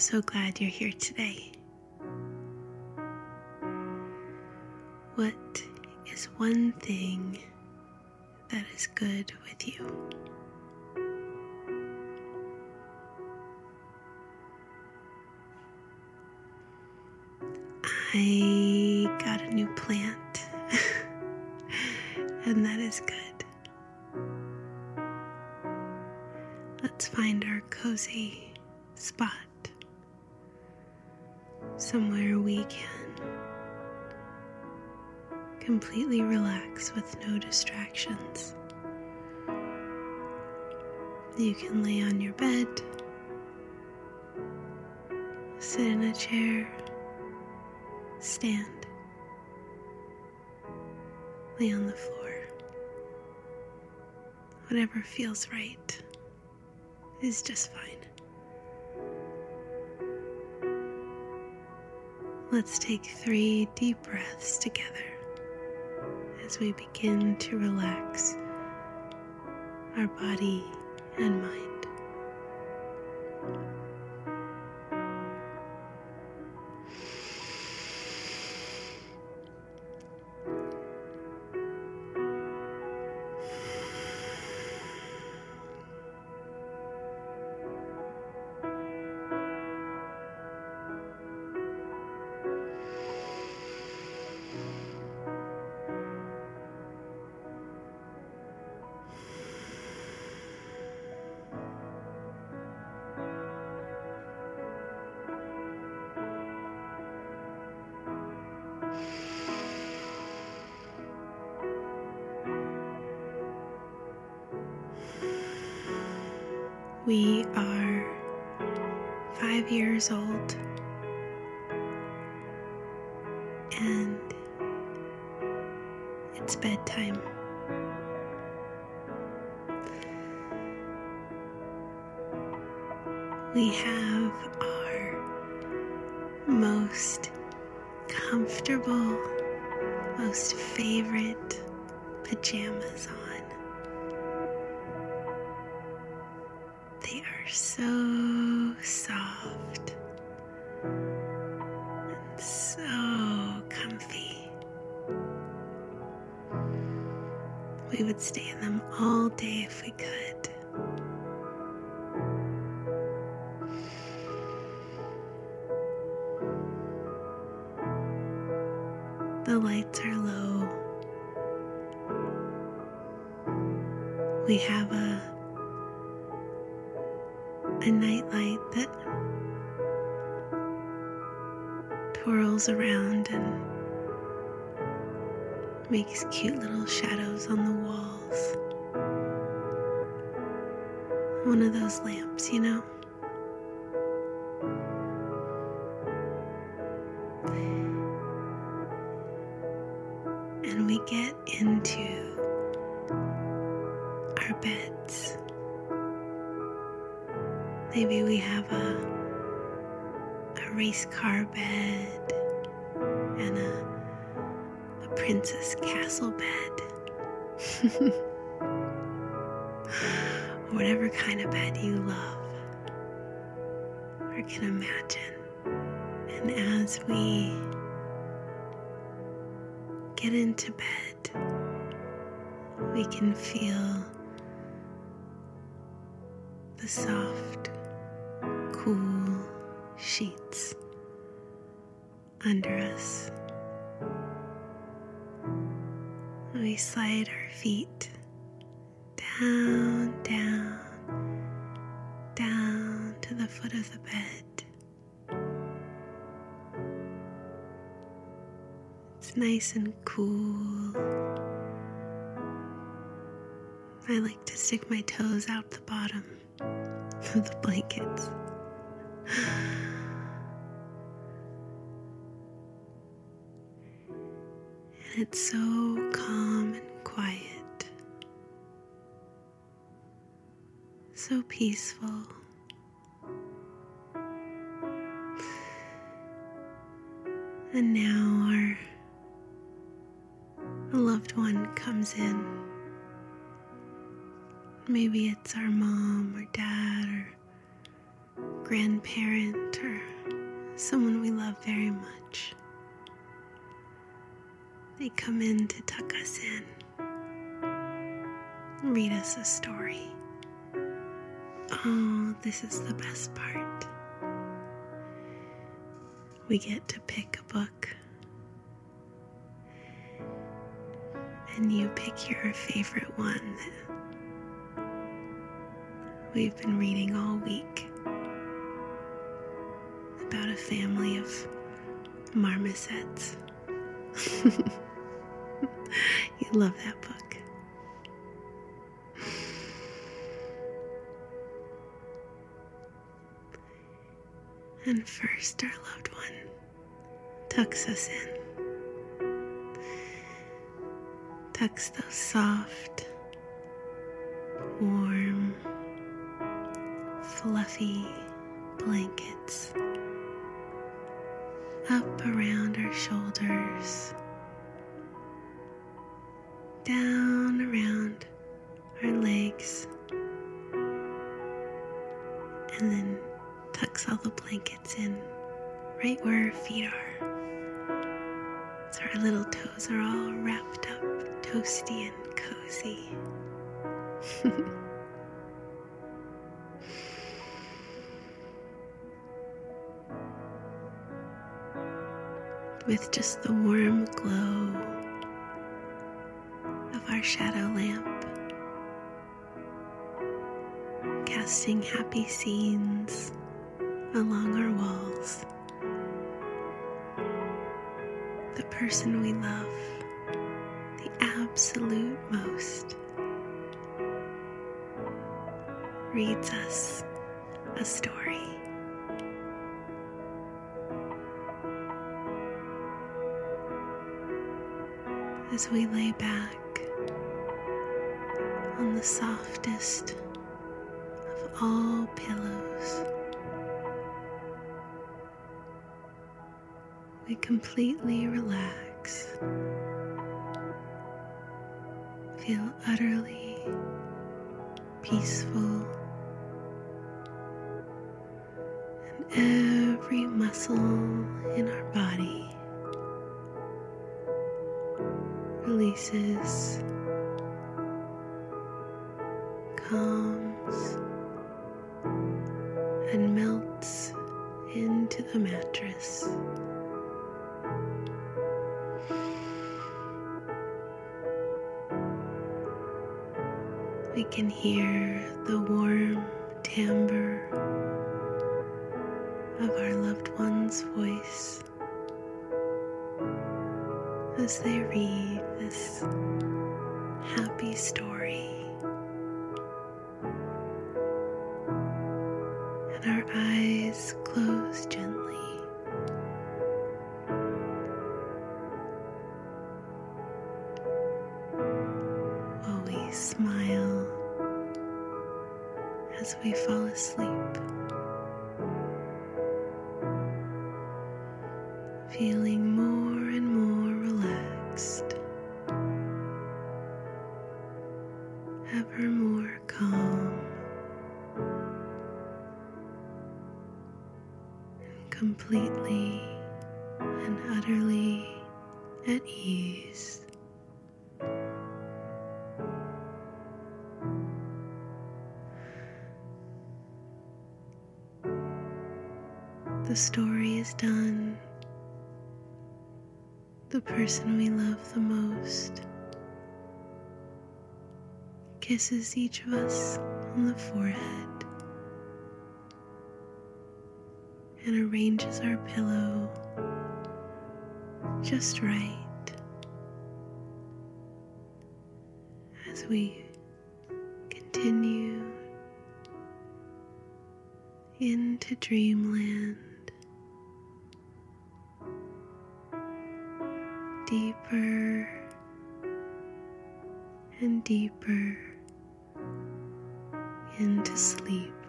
So glad you're here today. What is one thing that is good with you? I got a new plant, and that is good. Let's find our cozy spot. Somewhere we can completely relax with no distractions. You can lay on your bed, sit in a chair, stand, lay on the floor. Whatever feels right is just fine. Let's take three deep breaths together as we begin to relax our body and mind. We are five years old and it's bedtime. We have our most comfortable, most favorite pajamas on. So soft and so comfy. We would stay in them all day if we could. The lights are low. We have a a nightlight that twirls around and makes cute little shadows on the walls. One of those lamps, you know? And we get into our beds. Maybe we have a a race car bed and a a princess castle bed. whatever kind of bed you love or can imagine And as we get into bed, we can feel the soft, cool sheets under us. We slide our feet down, down, down to the foot of the bed. It's nice and cool. I like to stick my toes out the bottom of the blankets. And it's so calm and quiet, so peaceful. And now our loved one comes in. Maybe it's our mom or dad or grandparent or someone we love very much. They come in to tuck us in, read us a story. Oh, this is the best part. We get to pick a book. And you pick your favorite one that we've been reading all week about a family of marmosets. you love that book. And first, our loved one tucks us in, tucks those soft, warm, fluffy blankets up around our shoulders down around our legs, and then tucks all the blankets in right where our feet are. So our little toes are all wrapped up, toasty and cozy. With just the warm glow of our shadow lamp, casting happy scenes along our walls. The person we love the absolute most reads us a story. As we lay back on the softest of all pillows. We completely relax, feel utterly peaceful, and every muscle in our body releases calms and melts into the mattress. We can hear the warm timbre of our loved one's voice as they read this happy story. and our eyes close gently. While we smile as we fall asleep, feeling at ease. The story is done. The person we love the most kisses each of us on the forehead and arranges our pillow just right as we continue into dreamland. Deeper and deeper into sleep.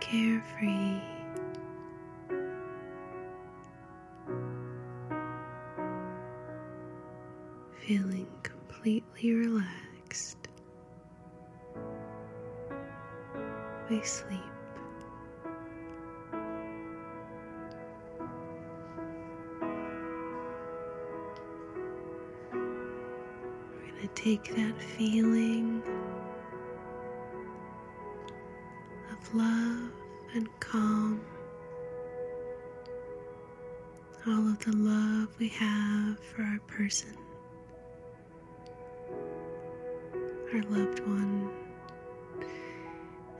Carefree. Feeling completely relaxed. We sleep. We're going to take that feeling and calm, all of the love we have for our person, our loved one,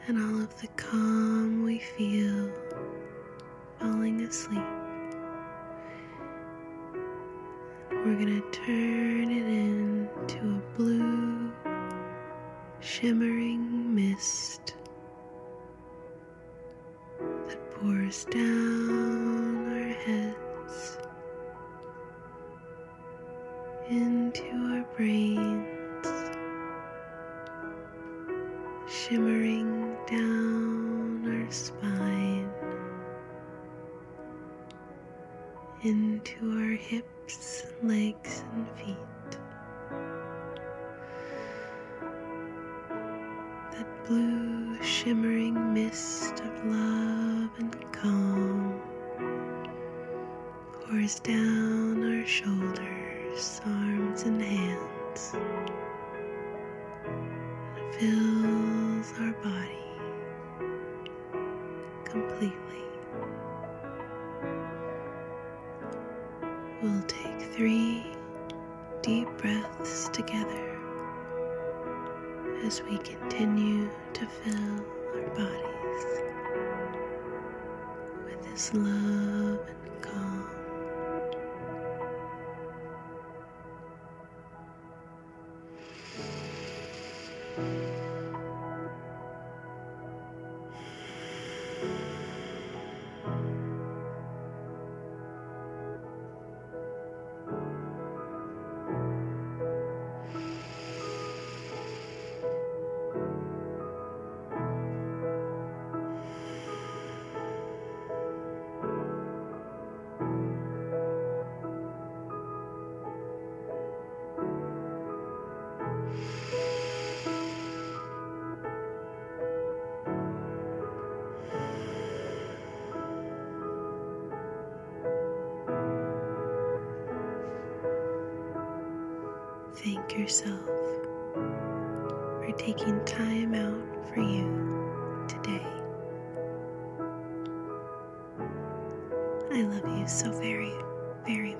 and all of the calm we feel falling asleep. We're going to turn it into a blue, shimmering mist pours down our heads into our brains, shimmering down our spine into our hips, legs, and feet. Shoulders, arms, and hands. It fills our body completely. We'll take three deep breaths together as we continue to fill Yourself for taking time out for you today. I love you so very, very